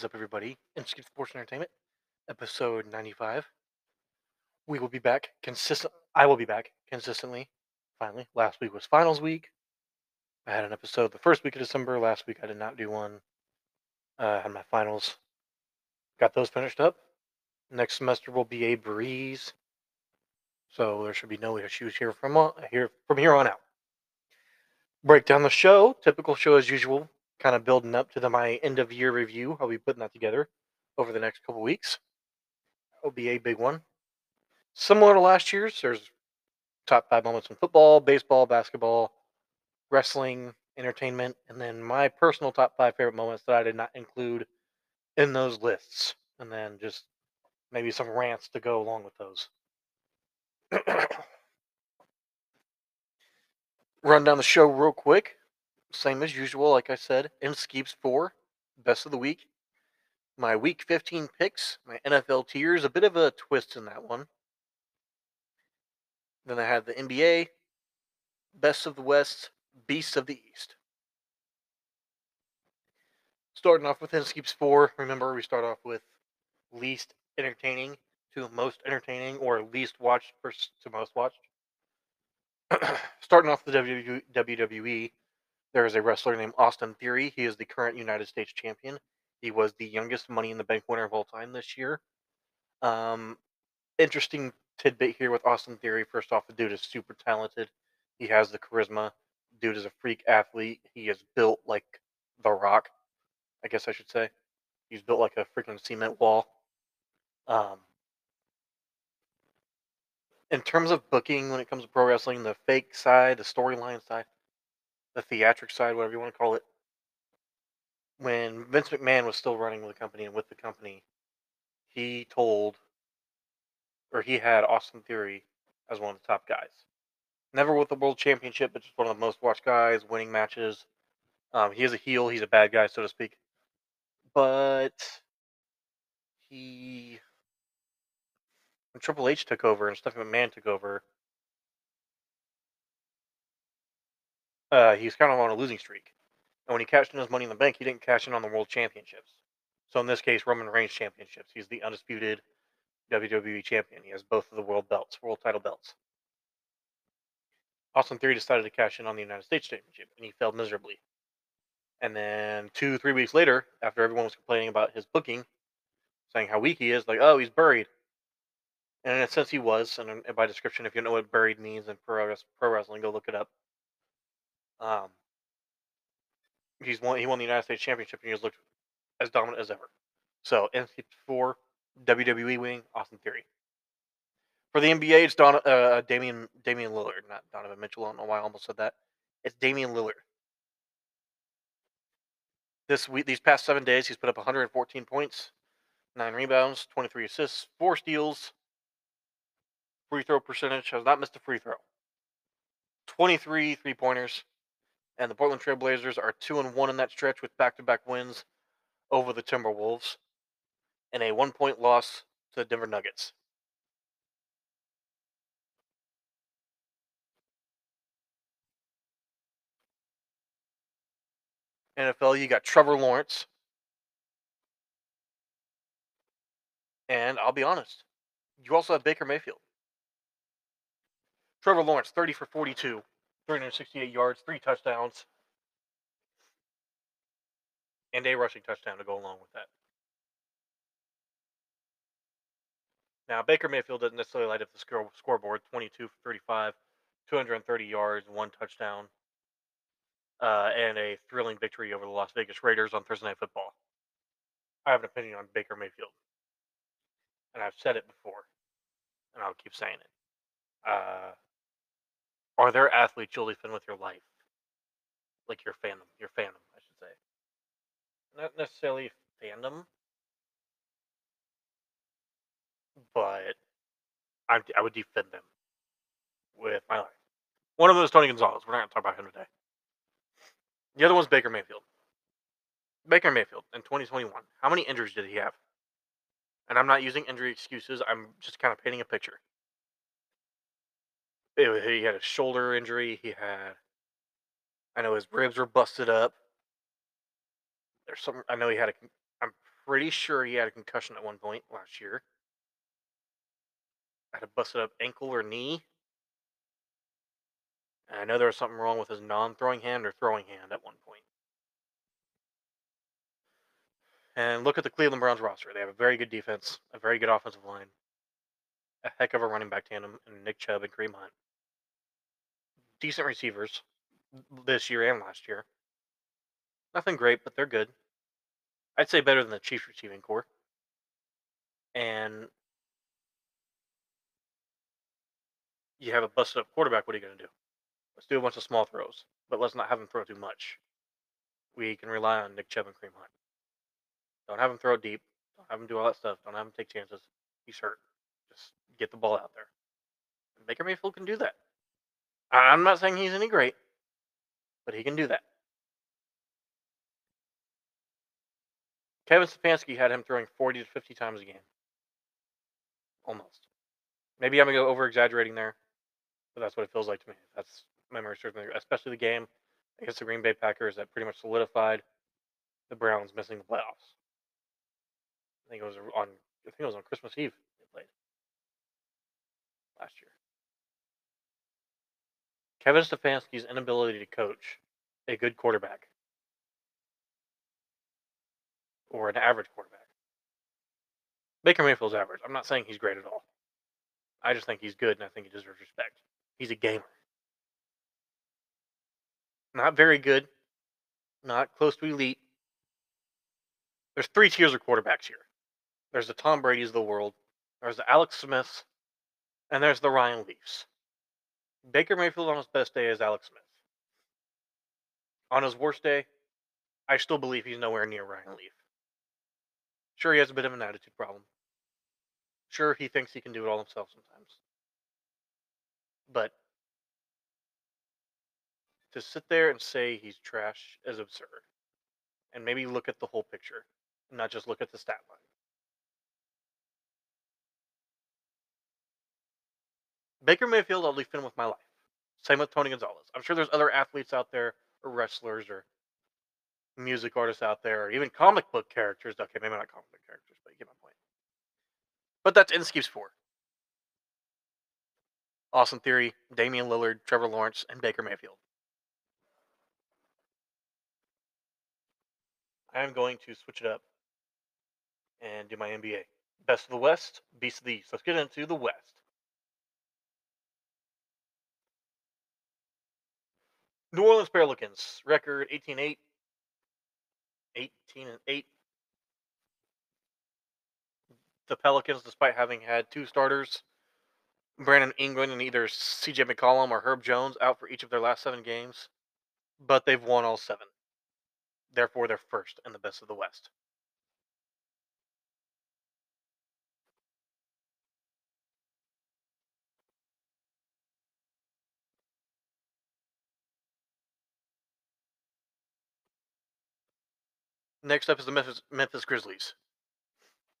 Is up, everybody? Inskeep Sports Entertainment, episode 95. We will be back consistent. I will be back consistently. Finally, last week was finals week. I had an episode the first week of December. Last week I did not do one. Uh, had my finals. Got those finished up. Next semester will be a breeze, so there should be no issues here from on, here from here on out. Break down the show. Typical show as usual kind of building up to the my end of year review. I'll be putting that together over the next couple weeks. That'll be a big one. Similar to last year's, there's top five moments in football, baseball, basketball, wrestling, entertainment, and then my personal top five favorite moments that I did not include in those lists. And then just maybe some rants to go along with those. Run down the show real quick same as usual, like I said, Inskeep's 4, best of the week. My week 15 picks, my NFL tiers, a bit of a twist in that one. Then I had the NBA, best of the West, beast of the East. Starting off with Skeeps 4, remember we start off with least entertaining to most entertaining, or least watched to most watched. Starting off the WWE, there is a wrestler named Austin Theory. He is the current United States champion. He was the youngest Money in the Bank winner of all time this year. Um, interesting tidbit here with Austin Theory. First off, the dude is super talented. He has the charisma. Dude is a freak athlete. He is built like The Rock, I guess I should say. He's built like a freaking cement wall. Um, in terms of booking, when it comes to pro wrestling, the fake side, the storyline side, the theatric side, whatever you want to call it, when Vince McMahon was still running the company and with the company, he told, or he had Austin Theory as one of the top guys. Never with the world championship, but just one of the most watched guys, winning matches. Um, he is a heel. He's a bad guy, so to speak. But he, when Triple H took over and Stephanie McMahon took over, uh, he's kind of on a losing streak. And when he cashed in his money in the bank, he didn't cash in on the world championships. So in this case, Roman Reigns championships. He's the undisputed WWE champion. He has both of the world belts, world title belts. Austin Theory decided to cash in on the United States Championship, and he failed miserably. And then two, three weeks later, after everyone was complaining about his booking, saying how weak he is, like, oh, he's buried. And in a sense, he was. And by description, if you know what buried means in pro, pro wrestling, go look it up. Um, he's won. He won the United States Championship, and he has looked as dominant as ever. So NXT4 WWE wing Austin Theory. For the NBA, it's Don, uh, Damian Damian Lillard, not Donovan Mitchell. I don't know why I almost said that. It's Damian Lillard. This week, these past seven days, he's put up 114 points, nine rebounds, 23 assists, four steals. Free throw percentage has not missed a free throw. 23 three pointers, and the Portland Trailblazers are two and one in that stretch with back-to-back wins over the Timberwolves, and a one-point loss to the Denver Nuggets. NFL, you got Trevor Lawrence. And I'll be honest, you also have Baker Mayfield. Trevor Lawrence, 30 for 42, 368 yards, three touchdowns, and a rushing touchdown to go along with that. Now, Baker Mayfield doesn't necessarily light up the score, scoreboard 22 for 35, 230 yards, one touchdown, uh, and a thrilling victory over the Las Vegas Raiders on Thursday Night Football. I have an opinion on Baker Mayfield, and I've said it before, and I'll keep saying it. Uh, are there athletes you'll defend with your life? Like your fandom, your fandom, I should say. Not necessarily fandom, but I, I would defend them with my life. One of them is Tony Gonzalez. We're not going to talk about him today. The other one's Baker Mayfield. Baker Mayfield in 2021. How many injuries did he have? And I'm not using injury excuses. I'm just kind of painting a picture it, he had a shoulder injury. He had, I know his ribs were busted up. There's some. I know he had a. I'm pretty sure he had a concussion at one point last year. Had a busted up ankle or knee. And I know there was something wrong with his non throwing hand or throwing hand at one point. And look at the Cleveland Browns roster. They have a very good defense, a very good offensive line, a heck of a running back tandem in Nick Chubb and Kareem Hunt. Decent receivers this year and last year. Nothing great, but they're good. I'd say better than the Chiefs receiving core. And you have a busted up quarterback. What are you going to do? Let's do a bunch of small throws, but let's not have him throw too much. We can rely on Nick Chubb and Kareem Hunt. Don't have him throw deep. Don't have him do all that stuff. Don't have him take chances. He's hurt. Just get the ball out there. Baker Mayfield can do that. I'm not saying he's any great, but he can do that. Kevin Stefanski had him throwing 40 to 50 times a game. Almost. Maybe I'm over exaggerating there, but that's what it feels like to me. That's memory serves me, especially the game against the Green Bay Packers that pretty much solidified the Browns missing the playoffs. I think it was on I think it was on Christmas Eve they played last year. Kevin Stefanski's inability to coach a good quarterback or an average quarterback. Baker Mayfield's average. I'm not saying he's great at all. I just think he's good and I think he deserves respect. He's a gamer. Not very good. Not close to elite. There's three tiers of quarterbacks here. There's the Tom Brady's of the world. There's the Alex Smiths, and there's the Ryan Leafs. Baker Mayfield on his best day is Alex Smith. On his worst day, I still believe he's nowhere near Ryan Leaf. Sure, he has a bit of an attitude problem. Sure, he thinks he can do it all himself sometimes. But to sit there and say he's trash is absurd. And maybe look at the whole picture, not just look at the stat line. Baker Mayfield, I'll leave him with my life. Same with Tony Gonzalez. I'm sure there's other athletes out there, or wrestlers, or music artists out there, or even comic book characters. Okay, maybe not comic book characters, but you get my point. But that's Inskeep's four. Austin Theory, Damian Lillard, Trevor Lawrence, and Baker Mayfield. I am going to switch it up and do my NBA. Best of the West, Beast of the East. Let's get into the West. New Orleans Pelicans record 18 8. 18 and 8. The Pelicans, despite having had two starters, Brandon Ingram and either CJ McCollum or Herb Jones out for each of their last seven games, but they've won all seven. Therefore, they're first and the best of the West. Next up is the Memphis, Memphis Grizzlies.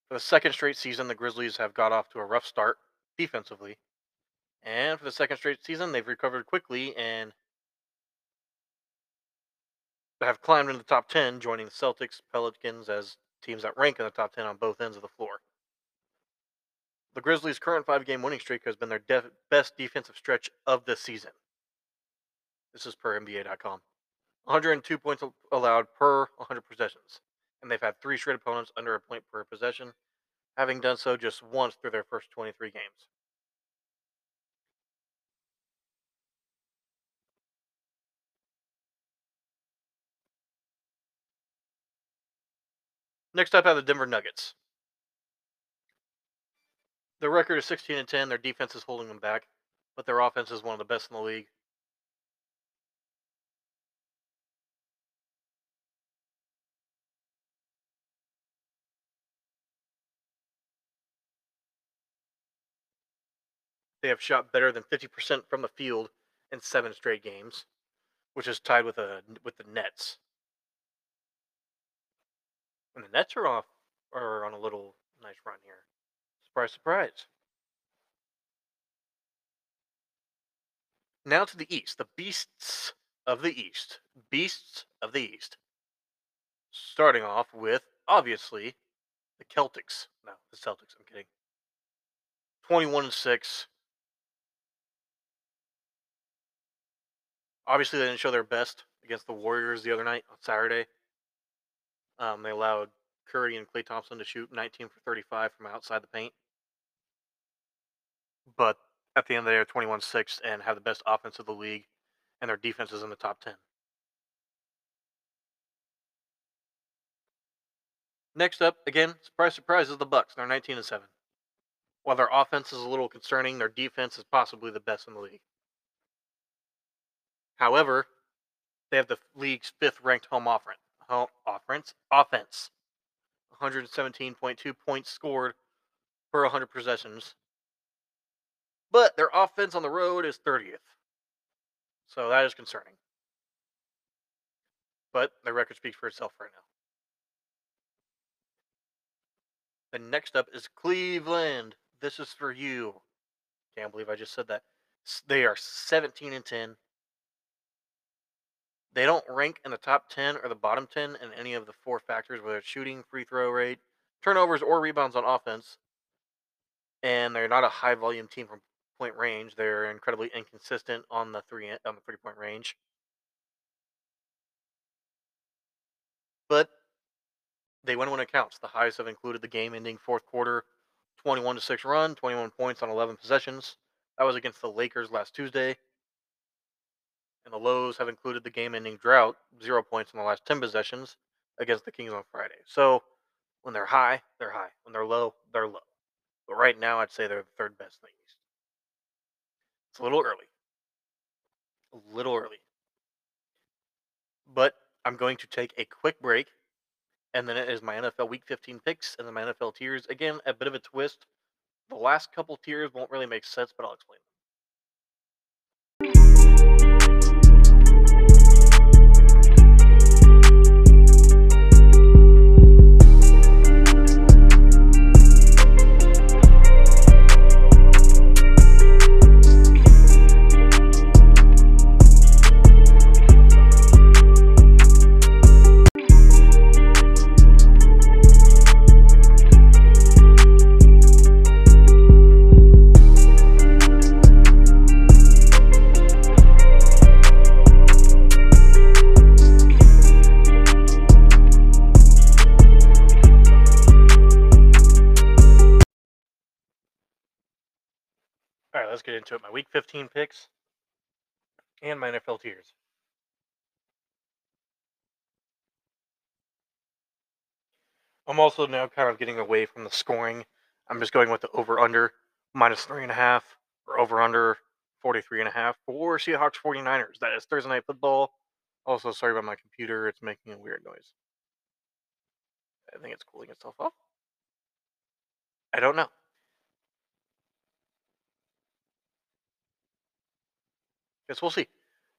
For the second straight season, the Grizzlies have got off to a rough start defensively. And for the second straight season, they've recovered quickly and have climbed into the top 10, joining the Celtics, Pelicans as teams that rank in the top 10 on both ends of the floor. The Grizzlies' current five game winning streak has been their def- best defensive stretch of the season. This is per NBA.com. 102 points allowed per 100 possessions, and they've had three straight opponents under a point per possession, having done so just once through their first 23 games. Next up, I have the Denver Nuggets. Their record is 16 and 10. Their defense is holding them back, but their offense is one of the best in the league. They have shot better than 50% from the field in seven straight games, which is tied with a with the Nets. And the Nets are off are on a little nice run here. Surprise, surprise. Now to the East, the beasts of the East. Beasts of the East. Starting off with, obviously, the Celtics. No, the Celtics. I'm kidding. 21 and 6. Obviously, they didn't show their best against the Warriors the other night on Saturday. Um, they allowed Curry and Klay Thompson to shoot 19 for 35 from outside the paint. But at the end of the day, they're 21 6 and have the best offense of the league, and their defense is in the top 10. Next up, again, surprise, surprise, is the Bucks. They're 19 and 7. While their offense is a little concerning, their defense is possibly the best in the league. However, they have the league's fifth ranked home offense. Offense. Offense. 117.2 points scored per 100 possessions. But their offense on the road is 30th. So that is concerning. But their record speaks for itself right now. The next up is Cleveland. This is for you. Can't believe I just said that. They are 17 and 10. They don't rank in the top 10 or the bottom 10 in any of the four factors, whether it's shooting, free throw rate, turnovers, or rebounds on offense. And they're not a high volume team from point range. They're incredibly inconsistent on the three on the three point range. But they win when it counts. The highs have included the game ending fourth quarter 21 to 6 run, 21 points on 11 possessions. That was against the Lakers last Tuesday. And the lows have included the game ending drought, 0 points in the last 10 possessions against the Kings on Friday. So when they're high, they're high. When they're low, they're low. But right now, I'd say they're the third best in the East. It's a little early. A little early. But I'm going to take a quick break and then it is my NFL Week 15 picks, and then my NFL tiers. Again, a bit of a twist. The last couple tiers won't really make sense, but I'll explain. All and my NFL tiers. I'm also now kind of getting away from the scoring. I'm just going with the over under minus three and a half or over under 43 and a half for Seahawks 49ers. That is Thursday night football. Also, sorry about my computer. It's making a weird noise. I think it's cooling itself off. I don't know. Guess we'll see.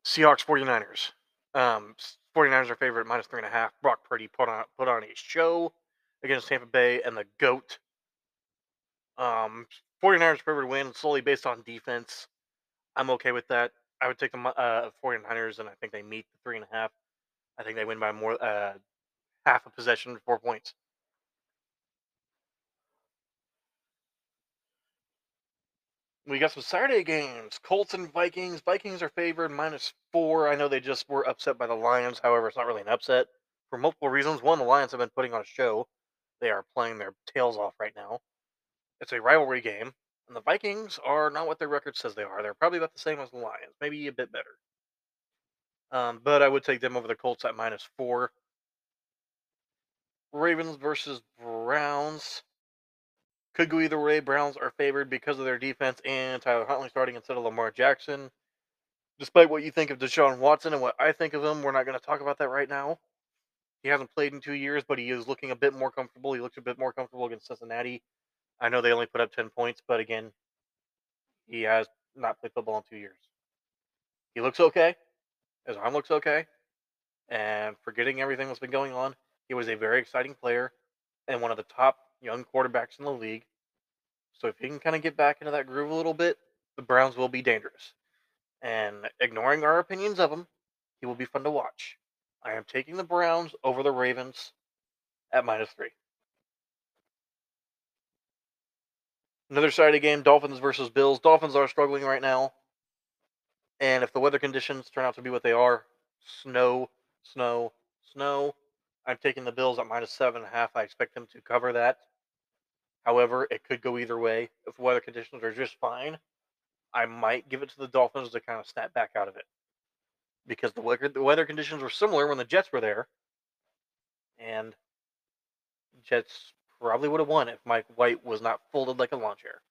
Seahawks 49ers. Um, 49ers are favorite minus three and a half. Brock Purdy put on put on a show against Tampa Bay and the GOAT. Um, 49ers favorite win solely based on defense. I'm okay with that. I would take the uh, 49ers, and I think they meet the three and a half. I think they win by more uh, half a possession, four points. We got some Saturday games. Colts and Vikings. Vikings are favored minus four. I know they just were upset by the Lions. However, it's not really an upset for multiple reasons. One, the Lions have been putting on a show. They are playing their tails off right now. It's a rivalry game. And the Vikings are not what their record says they are. They're probably about the same as the Lions, maybe a bit better. Um, but I would take them over the Colts at minus four. Ravens versus Browns. Could go either way. Browns are favored because of their defense and Tyler Huntley starting instead of Lamar Jackson. Despite what you think of Deshaun Watson and what I think of him, we're not going to talk about that right now. He hasn't played in two years, but he is looking a bit more comfortable. He looks a bit more comfortable against Cincinnati. I know they only put up 10 points, but again, he has not played football in two years. He looks okay. His arm looks okay. And forgetting everything that's been going on, he was a very exciting player and one of the top young quarterbacks in the league. So if he can kind of get back into that groove a little bit, the Browns will be dangerous. And ignoring our opinions of him, he will be fun to watch. I am taking the Browns over the Ravens at minus three. Another Saturday game: Dolphins versus Bills. Dolphins are struggling right now, and if the weather conditions turn out to be what they are, snow, snow, snow, I'm taking the Bills at minus seven and a half. I expect them to cover that. However, it could go either way. If weather conditions are just fine, I might give it to the Dolphins to kind of snap back out of it. Because the weather, the weather conditions were similar when the Jets were there. And Jets probably would have won if Mike White was not folded like a lawn chair.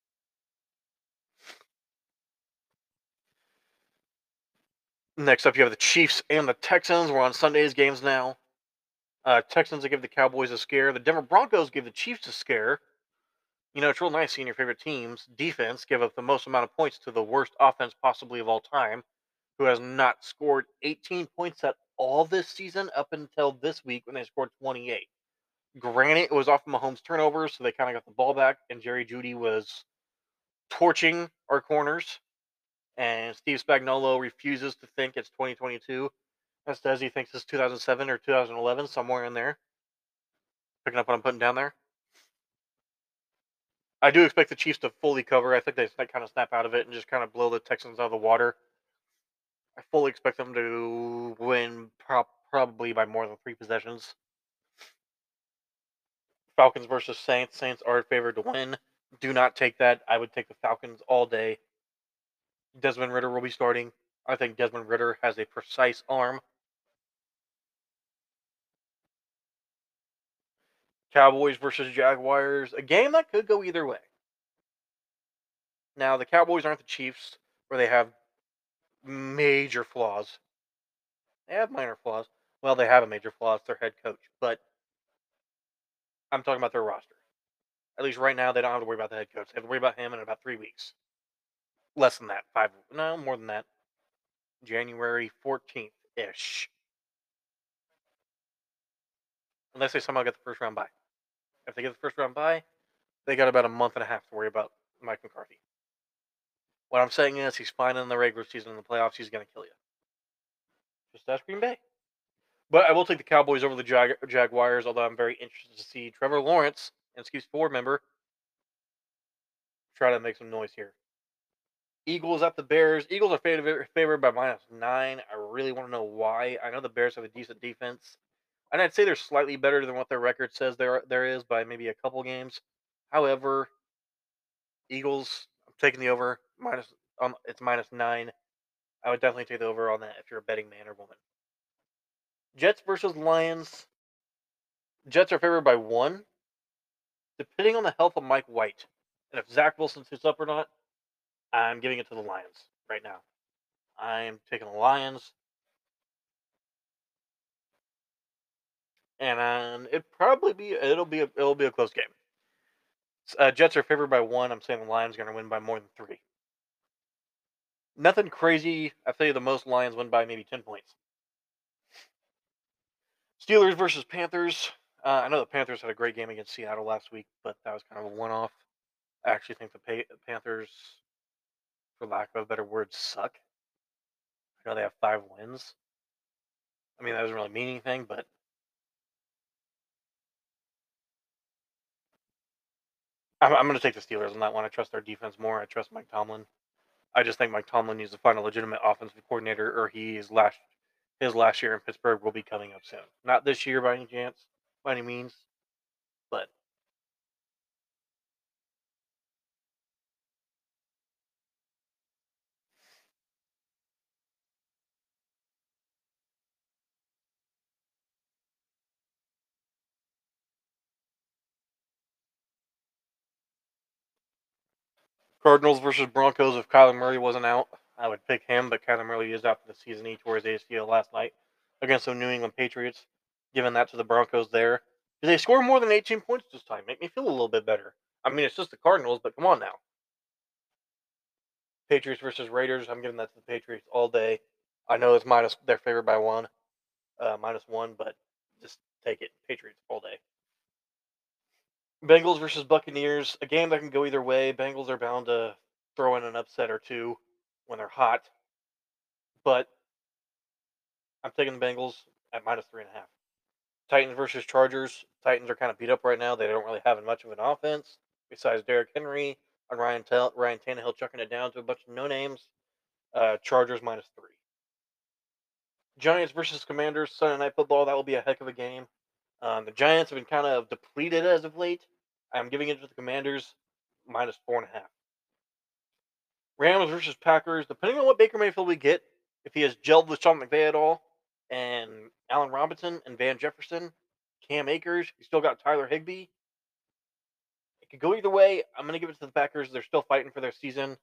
Next up, you have the Chiefs and the Texans. We're on Sunday's games now. Uh, Texans give the Cowboys a scare. The Denver Broncos give the Chiefs a scare. You know, it's real nice seeing your favorite team's defense give up the most amount of points to the worst offense possibly of all time, who has not scored 18 points at all this season up until this week when they scored 28. Granted, it was off of Mahomes' turnovers, so they kind of got the ball back, and Jerry Jeudy was torching our corners. And Steve Spagnuolo refuses to think it's 2022. Instead, he thinks it's 2007 or 2011, somewhere in there. Picking up what I'm putting down there. I do expect the Chiefs to fully cover. I think they kind of snap out of it and just kind of blow the Texans out of the water. I fully expect them to win pro- probably by more than three possessions. Falcons versus Saints. Saints are favored to win. Do not take that. I would take the Falcons all day. Desmond Ridder will be starting. I think Desmond Ridder has a precise arm. Cowboys versus Jaguars, a game that could go either way. Now, the Cowboys aren't the Chiefs, where they have major flaws. They have minor flaws. Well, they have a major flaw. It's their head coach. But I'm talking about their roster. At least right now, they don't have to worry about the head coach. They have to worry about him in about three weeks. Less than that. Five. No, more than that. January 14th ish. Unless they somehow get the first round bye. If they get the first round bye, they got about a month and a half to worry about Mike McCarthy. What I'm saying is, he's fine in the regular season. In the playoffs, he's going to kill you. Just ask Green Bay. But I will take the Cowboys over the Jag- Jaguars, although I'm very interested to see Trevor Lawrence, and excuse four member, try to make some noise here. Eagles at the Bears. Eagles are favored, favored by minus nine. I really want to know why. I know the Bears have a decent defense, and I'd say they're slightly better than what their record says there there is by maybe a couple games. However, Eagles, I'm taking the over minus. Um, it's minus nine. I would definitely take the over on that if you're a betting man or woman. Jets versus Lions. Jets are favored by one. Depending on the health of Mike White and if Zach Wilson suits up or not, I'm giving it to the Lions right now. I'm taking the Lions. And it probably be it'll be a, it'll be a close game. Uh, Jets are favored by one. I'm saying the Lions are going to win by more than three. Nothing crazy. I tell you, the most Lions win by maybe ten points. Steelers versus Panthers. Uh, I know the Panthers had a great game against Seattle last week, but that was kind of a one-off. I actually think the pa- Panthers, for lack of a better word, suck. I know they have five wins. I mean, that doesn't really mean anything, but I'm, I'm going to take the Steelers on that one. I trust their defense more. I trust Mike Tomlin. I just think Mike Tomlin needs to find a legitimate offensive coordinator, or he is last his last year in Pittsburgh will be coming up soon. Not this year by any chance, by any means, but Cardinals versus Broncos. If Kyler Murray wasn't out, I would pick him, but Kyler Murray is out for the season. He tore his ACL last night against the New England Patriots, giving that to the Broncos there. Did they score more than 18 points this time? Make me feel a little bit better. I mean, it's just the Cardinals, but come on now. Patriots versus Raiders. I'm giving that to the Patriots all day. I know it's minus. They're favored by one, uh, minus one, but just take it. Patriots all day. Bengals versus Buccaneers. A game that can go either way. Bengals are bound to throw in an upset or two when they're hot, but I'm taking the Bengals at minus three and a half. Titans versus Chargers. Titans are kind of beat up right now. They don't really have much of an offense besides Derrick Henry. and Ryan Tell- Ryan Tannehill chucking it down to a bunch of no names. Uh, Chargers minus three. Giants versus Commanders Sunday Night Football. That will be a heck of a game. Um, the Giants have been kind of depleted as of late. I'm giving it to the Commanders minus four and a half. Rams versus Packers. Depending on what Baker Mayfield we get, if he has gelled with Sean McVay at all, and Allen Robinson and Van Jefferson, Cam Akers, you still got Tyler Higbee. It could go either way. I'm going to give it to the Packers. They're still fighting for their season.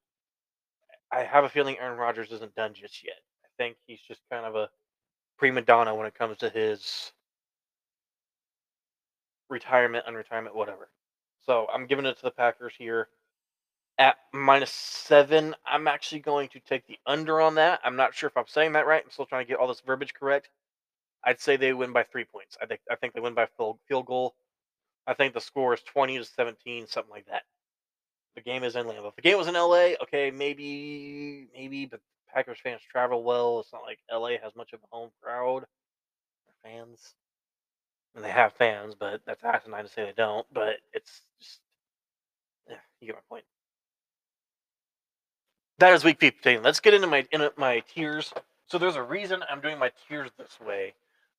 I have a feeling Aaron Rodgers isn't done just yet. I think he's just kind of a prima donna when it comes to his retirement, unretirement, whatever. So I'm giving it to the Packers here at minus seven. I'm actually going to take the under on that. I'm not sure if I'm saying that right. I'm still trying to get all this verbiage correct. I'd say they win by three points. I think I think they win by field field goal. I think the score is twenty to seventeen, something like that. The game is in Lambeau. If the game was in LA, okay, maybe maybe, but Packers fans travel well. It's not like LA has much of a home crowd fans. And they have fans, but that's asinine to say they don't. But it's just, yeah, you get my point. That is week 15. Let's get into my into my tiers. So there's a reason I'm doing my tiers this way.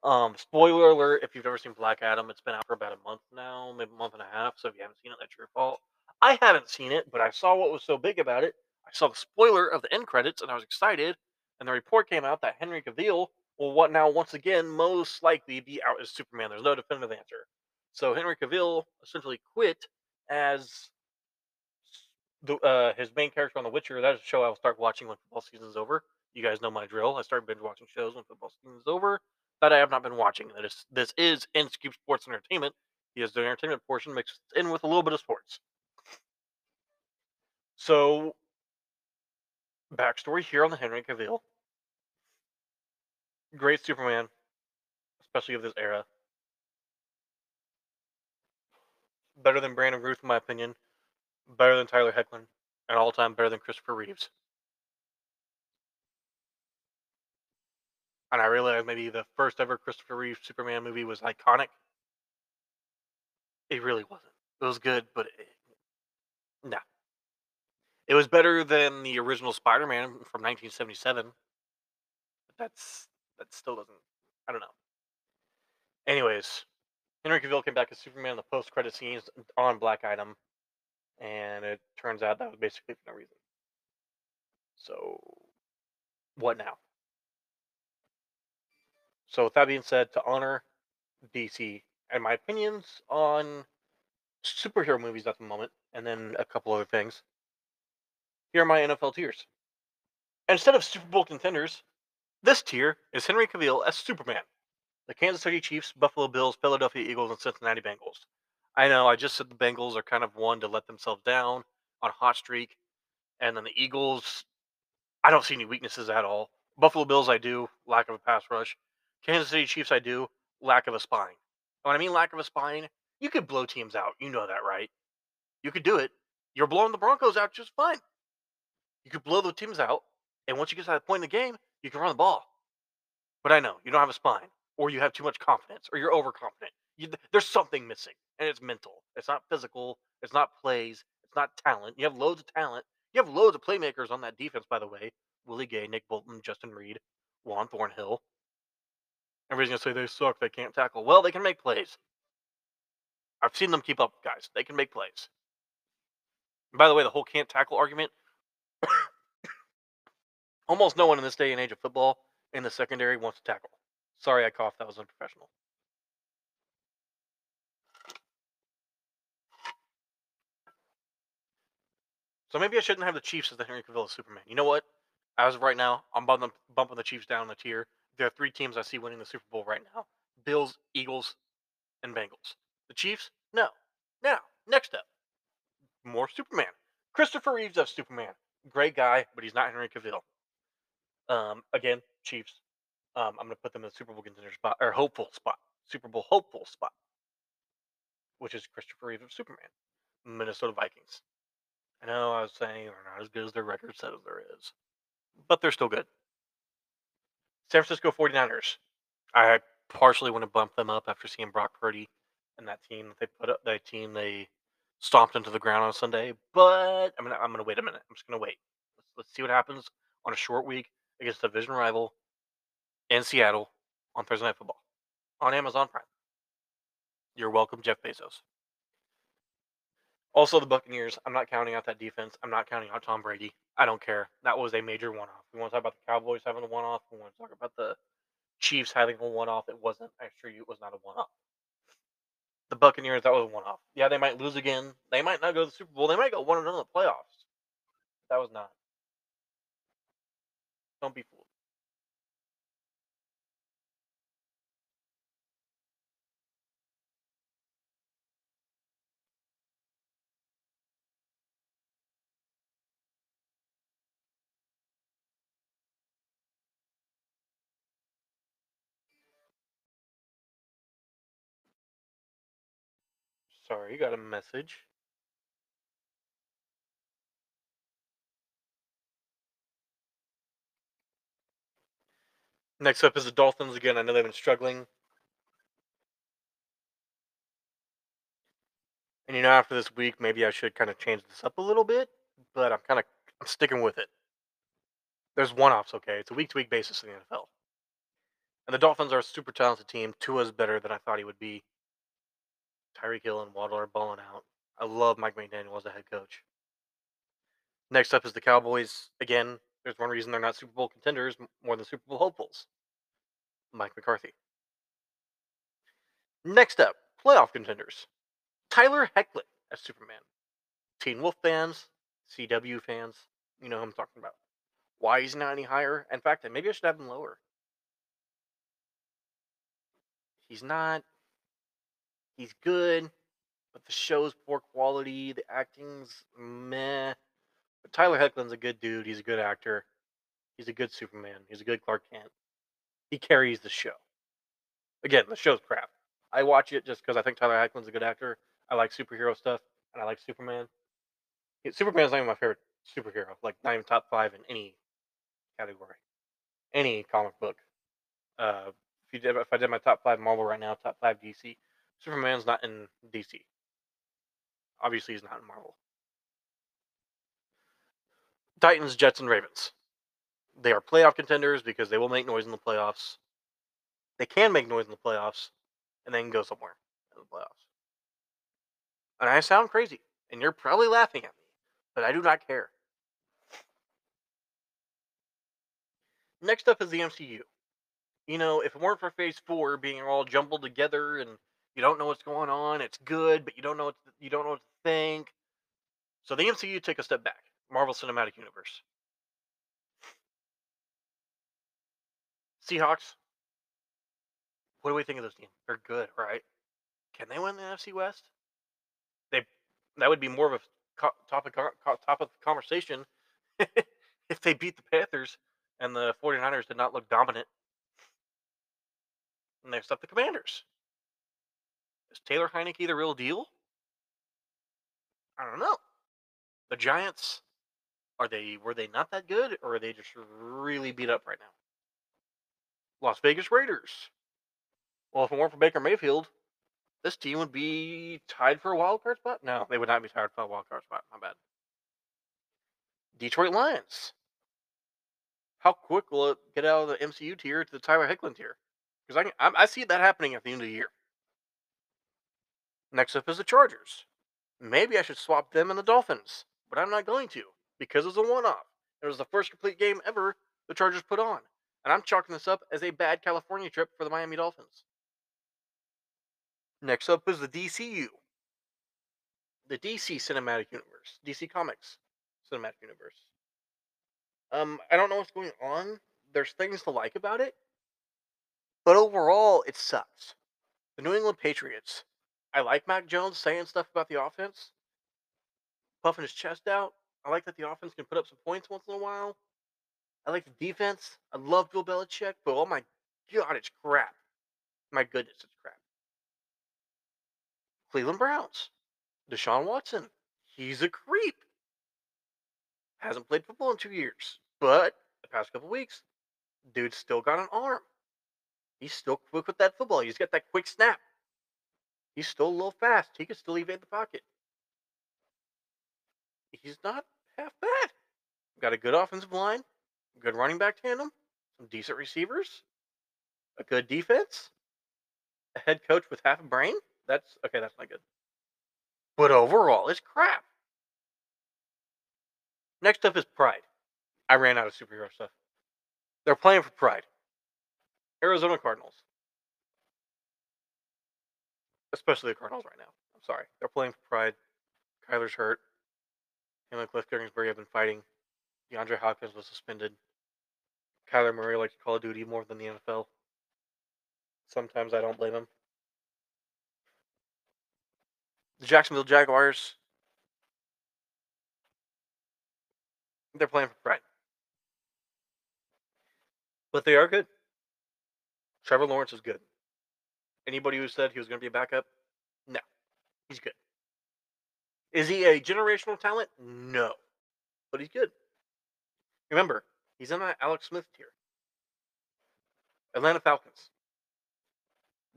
Um, spoiler alert: if you've never seen Black Adam, it's been out for about a month now, maybe a month and a half. So if you haven't seen it, that's your fault. I haven't seen it, but I saw what was so big about it. I saw the spoiler of the end credits, and I was excited. And the report came out that Henry Cavill will what now once again most likely be out as Superman. There's no definitive answer. So Henry Cavill essentially quit as the uh, his main character on The Witcher. That is a show I will start watching when football season's over. You guys know my drill. I start binge watching shows when football season's over. That I have not been watching. That is this is Inskeep Sports Entertainment. He has the entertainment portion mixed in with a little bit of sports. So, backstory here on the Henry Cavill. Great Superman, especially of this era. Better than Brandon Routh, in my opinion. Better than Tyler Hoechlin. And all time better than Christopher Reeves. And I realize maybe the first ever Christopher Reeve Superman movie was iconic. It really wasn't. It was good, but it, no. It was better than the original Spider-Man from 1977. But that's that still doesn't. I don't know. Anyways, Henry Cavill came back as Superman in the post-credit scenes on Black Adam, and it turns out that was basically for no reason. So, what now? So, with that being said, to honor DC and my opinions on superhero movies at the moment, and then a couple other things, here are my NFL tiers. Instead of Super Bowl contenders, this tier is Henry Cavill as Superman, the Kansas City Chiefs, Buffalo Bills, Philadelphia Eagles, and Cincinnati Bengals. I know I just said the Bengals are kind of one to let themselves down on a hot streak, and then the Eagles, I don't see any weaknesses at all. Buffalo Bills, I do, lack of a pass rush. Kansas City Chiefs, I do, lack of a spine. When I mean lack of a spine, you could blow teams out. You know that, right? You could do it. You're blowing the Broncos out just fine. You could blow the teams out, and once you get to that point in the game, you can run the ball. But I know you don't have a spine, or you have too much confidence, or you're overconfident. You, there's something missing, and it's mental. It's not physical. It's not plays. It's not talent. You have loads of talent. You have loads of playmakers on that defense, by the way. Willie Gay, Nick Bolton, Justin Reid, Juan Thornhill. Everybody's gonna say they suck. They can't tackle. Well, they can make plays. I've seen them keep up, guys. They can make plays. And by the way, the whole can't tackle argument. Almost no one in this day and age of football in the secondary wants to tackle. Sorry, I coughed. That was unprofessional. So maybe I shouldn't have the Chiefs as the Henry Cavill Superman. You know what? As of right now, I'm bumping, bumping the Chiefs down the tier. There are three teams I see winning the Super Bowl right now: Bills, Eagles, and Bengals. The Chiefs? No. Now, next up, more Superman. Christopher Reeves of Superman. Great guy, but he's not Henry Cavill. Um, again, Chiefs. Um, I'm going to put them in the Super Bowl contender spot or hopeful spot, Super Bowl hopeful spot, which is Christopher Reeve of Superman. Minnesota Vikings. I know I was saying they're not as good as their record says there is, but they're still good. San Francisco 49ers. I partially want to bump them up after seeing Brock Purdy and that team that they put up, that team they stomped into the ground on Sunday. But I'm gonna I'm gonna wait a minute. I'm just gonna wait. Let's, let's see what happens on a short week against a division rival in Seattle on Thursday Night Football on Amazon Prime. You're welcome, Jeff Bezos. Also, the Buccaneers. I'm not counting out that defense. I'm not counting out Tom Brady. I don't care. That was a major one-off. We want to talk about the Cowboys having a one-off. We want to talk about the Chiefs having a one-off. It wasn't. I assure you, it was not a one-off. The Buccaneers, that was a one-off. Yeah, they might lose again. They might not go to the Super Bowl. They might go one zero in the playoffs. That was not. Don't be fooled. Sorry, you got a message. Next up is the Dolphins again. I know they've been struggling. And you know, after this week, maybe I should kind of change this up a little bit, but I'm kind of I'm sticking with it. There's one-offs, okay? It's a week-to-week basis in the NFL. And the Dolphins are a super talented team. Tua's better than I thought he would be. Tyreek Hill and Waddle are balling out. I love Mike McDaniel as a head coach. Next up is the Cowboys. Again, there's one reason they're not Super Bowl contenders more than Super Bowl hopefuls. Mike McCarthy. Next up, playoff contenders. Tyler Hoechlin as Superman. Teen Wolf fans, CW fans, you know who I'm talking about. Why he's not any higher? In fact, maybe I should have him lower. He's not. He's good, but the show's poor quality. The acting's meh. Tyler Hoechlin's a good dude. He's a good actor. He's a good Superman. He's a good Clark Kent. He carries the show. Again, the show's crap. I watch it just because I think Tyler Hoechlin's a good actor. I like superhero stuff, and I like Superman. Superman's not even my favorite superhero. Like not even top five in any category, any comic book. Uh, if you did, if I did my top five Marvel right now, top five DC, Superman's not in DC. Obviously, he's not in Marvel. Titans, Jets, and Ravens. They are playoff contenders because they will make noise in the playoffs. They can make noise in the playoffs and then go somewhere in the playoffs. And I sound crazy, and you're probably laughing at me, but I do not care. Next up is the MCU. You know, if it weren't for Phase Four being all jumbled together and you don't know what's going on, it's good, but you don't know what to, you don't know what to think. So the MCU took a step back. Marvel Cinematic Universe. Seahawks. What do we think of this team? They're good, right? Can they win the NFC West? They that would be more of a topic topic of conversation if they beat the Panthers and the 49ers did not look dominant. Next up, the Commanders. Is Taylor Heinicke the real deal? I don't know. The Giants are they were they not that good or are they just really beat up right now? Las Vegas Raiders. Well, if it weren't for Baker Mayfield, this team would be tied for a wild card spot. No, they would not be tied for a wild card spot. My bad. Detroit Lions. How quick will it get out of the MCU tier to the Tyler Hoechlin tier? Because I, I, I see that happening at the end of the year. Next up is the Chargers. Maybe I should swap them and the Dolphins, but I'm not going to because it was a one off. It was the first complete game ever the Chargers put on. And I'm chalking this up as a bad California trip for the Miami Dolphins. Next up is the DCU. The DC Cinematic Universe. DC Comics Cinematic Universe. Um, I don't know what's going on. There's things to like about it. But overall, it sucks. The New England Patriots. I like Mac Jones saying stuff about the offense, puffing his chest out. I like that the offense can put up some points once in a while. I like the defense. I love Bill Belichick, but oh my god, it's crap. My goodness, it's crap. Cleveland Browns. Deshaun Watson. He's a creep. Hasn't played football in two years, but the past couple weeks, dude's still got an arm. He's still quick with that football. He's got that quick snap. He's still a little fast. He can still evade the pocket. he's not half bad. Got a good offensive line, good running back tandem, some decent receivers, a good defense, a head coach with half a brain. That's okay. That's not good. But overall, it's crap. Next up is Pride. I ran out of superhero stuff. They're playing for Pride. Arizona Cardinals. Especially the Cardinals right now. I'm sorry. They're playing for Pride. Kyler's hurt. Him and Cliff Kingsbury have been fighting. DeAndre Hopkins was suspended. Kyler Murray likes Call of Duty more than the NFL. Sometimes I don't blame him. The Jacksonville Jaguars. They're playing for pride. But they are good. Trevor Lawrence is good. Anybody who said he was going to be a backup, no. He's good. Is he a generational talent? No. But he's good. Remember, he's in Alex Smith tier. Atlanta Falcons.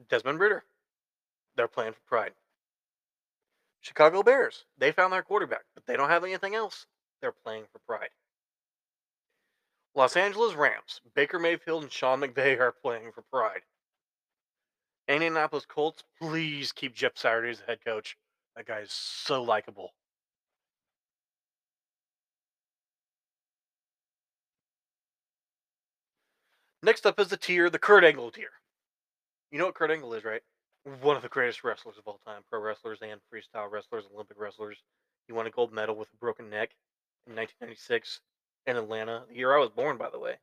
Desmond Ridder. They're playing for pride. Chicago Bears. They found their quarterback, but they don't have anything else. They're playing for pride. Los Angeles Rams. Baker Mayfield and Sean McVay are playing for pride. Indianapolis Colts. Please keep Jeff Saturday as head coach. That guy is so likable. Next up is the tier, the Kurt Angle tier. You know what Kurt Angle is, right? One of the greatest wrestlers of all time, pro wrestlers and freestyle wrestlers, Olympic wrestlers. He won a gold medal with a broken neck in 1996 in Atlanta, the year I was born, by the way.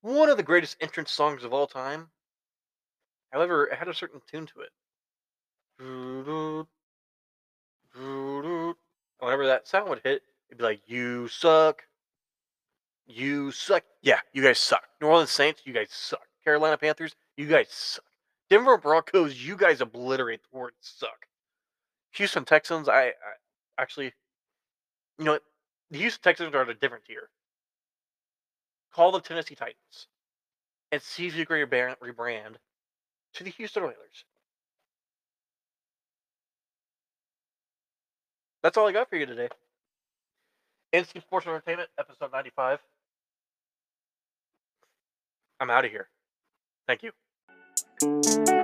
One of the greatest entrance songs of all time. However, it had a certain tune to it. Whenever that sound would hit, it'd be like, You suck. You suck. Yeah, you guys suck. New Orleans Saints, you guys suck. Carolina Panthers, you guys suck. Denver Broncos, you guys obliterate the word suck. Houston Texans, I, I actually, you know? The Houston Texans are at a different tier. Call the Tennessee Titans and see if you can rebrand to the Houston Oilers. That's all I got for you today. NC Sports Entertainment, episode 95. I'm out of here. Thank you.